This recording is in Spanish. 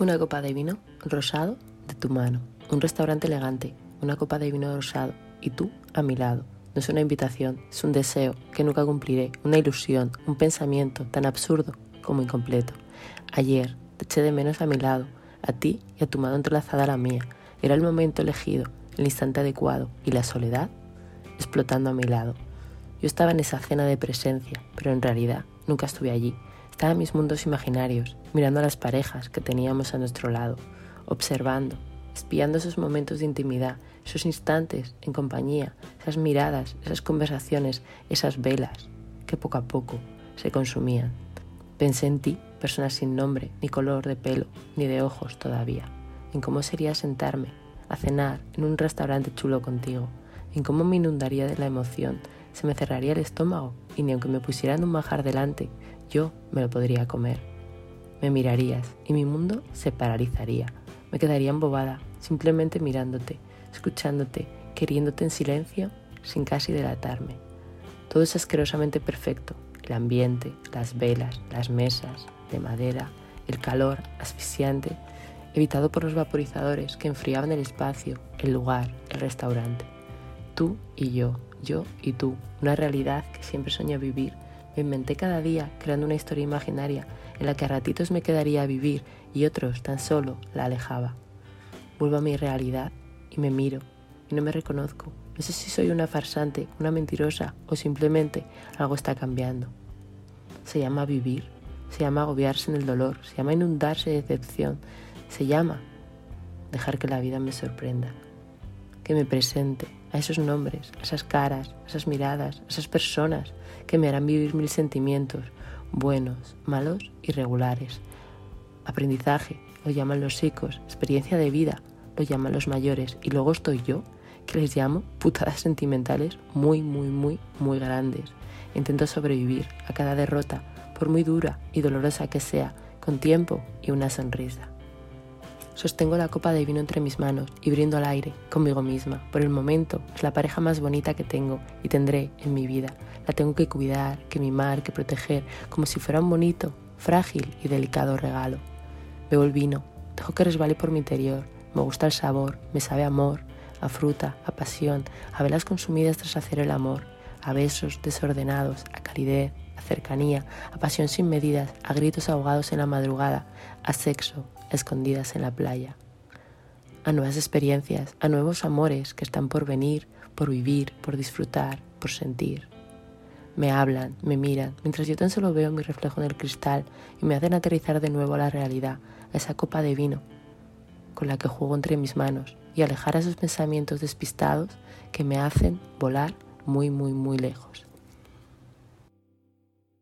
Una copa de vino rosado de tu mano, un restaurante elegante, una copa de vino rosado y tú a mi lado. No es una invitación, es un deseo que nunca cumpliré, una ilusión, un pensamiento tan absurdo como incompleto. Ayer te eché de menos a mi lado, a ti y a tu mano entrelazada a la mía. Era el momento elegido, el instante adecuado y la soledad explotando a mi lado. Yo estaba en esa cena de presencia, pero en realidad nunca estuve allí. Estaba en mis mundos imaginarios, mirando a las parejas que teníamos a nuestro lado, observando, espiando esos momentos de intimidad, esos instantes en compañía, esas miradas, esas conversaciones, esas velas que poco a poco se consumían. Pensé en ti, persona sin nombre, ni color de pelo, ni de ojos todavía, en cómo sería sentarme a cenar en un restaurante chulo contigo, en cómo me inundaría de la emoción, se me cerraría el estómago y ni aunque me pusieran un majar delante, yo me lo podría comer. Me mirarías y mi mundo se paralizaría. Me quedaría embobada, simplemente mirándote, escuchándote, queriéndote en silencio, sin casi delatarme. Todo es asquerosamente perfecto. El ambiente, las velas, las mesas de madera, el calor asfixiante, evitado por los vaporizadores que enfriaban el espacio, el lugar, el restaurante. Tú y yo, yo y tú, una realidad que siempre soñé vivir inventé cada día creando una historia imaginaria en la que a ratitos me quedaría a vivir y otros tan solo la alejaba. Vuelvo a mi realidad y me miro y no me reconozco. No sé si soy una farsante, una mentirosa o simplemente algo está cambiando. Se llama vivir, se llama agobiarse en el dolor, se llama inundarse de decepción, se llama dejar que la vida me sorprenda, que me presente a esos nombres, a esas caras, a esas miradas, a esas personas que me harán vivir mil sentimientos, buenos, malos y regulares. Aprendizaje, lo llaman los chicos, experiencia de vida, lo llaman los mayores, y luego estoy yo, que les llamo putadas sentimentales muy, muy, muy, muy grandes. Intento sobrevivir a cada derrota, por muy dura y dolorosa que sea, con tiempo y una sonrisa. Sostengo la copa de vino entre mis manos y brindo al aire, conmigo misma. Por el momento es la pareja más bonita que tengo y tendré en mi vida. La tengo que cuidar, que mimar, que proteger, como si fuera un bonito, frágil y delicado regalo. Veo el vino, dejo que resbale por mi interior. Me gusta el sabor, me sabe amor, a fruta, a pasión, a velas consumidas tras hacer el amor, a besos desordenados, a calidez, a cercanía, a pasión sin medidas, a gritos ahogados en la madrugada, a sexo, escondidas en la playa, a nuevas experiencias, a nuevos amores que están por venir, por vivir, por disfrutar, por sentir. Me hablan, me miran, mientras yo tan solo veo mi reflejo en el cristal y me hacen aterrizar de nuevo a la realidad, a esa copa de vino con la que juego entre mis manos y alejar a esos pensamientos despistados que me hacen volar muy, muy, muy lejos.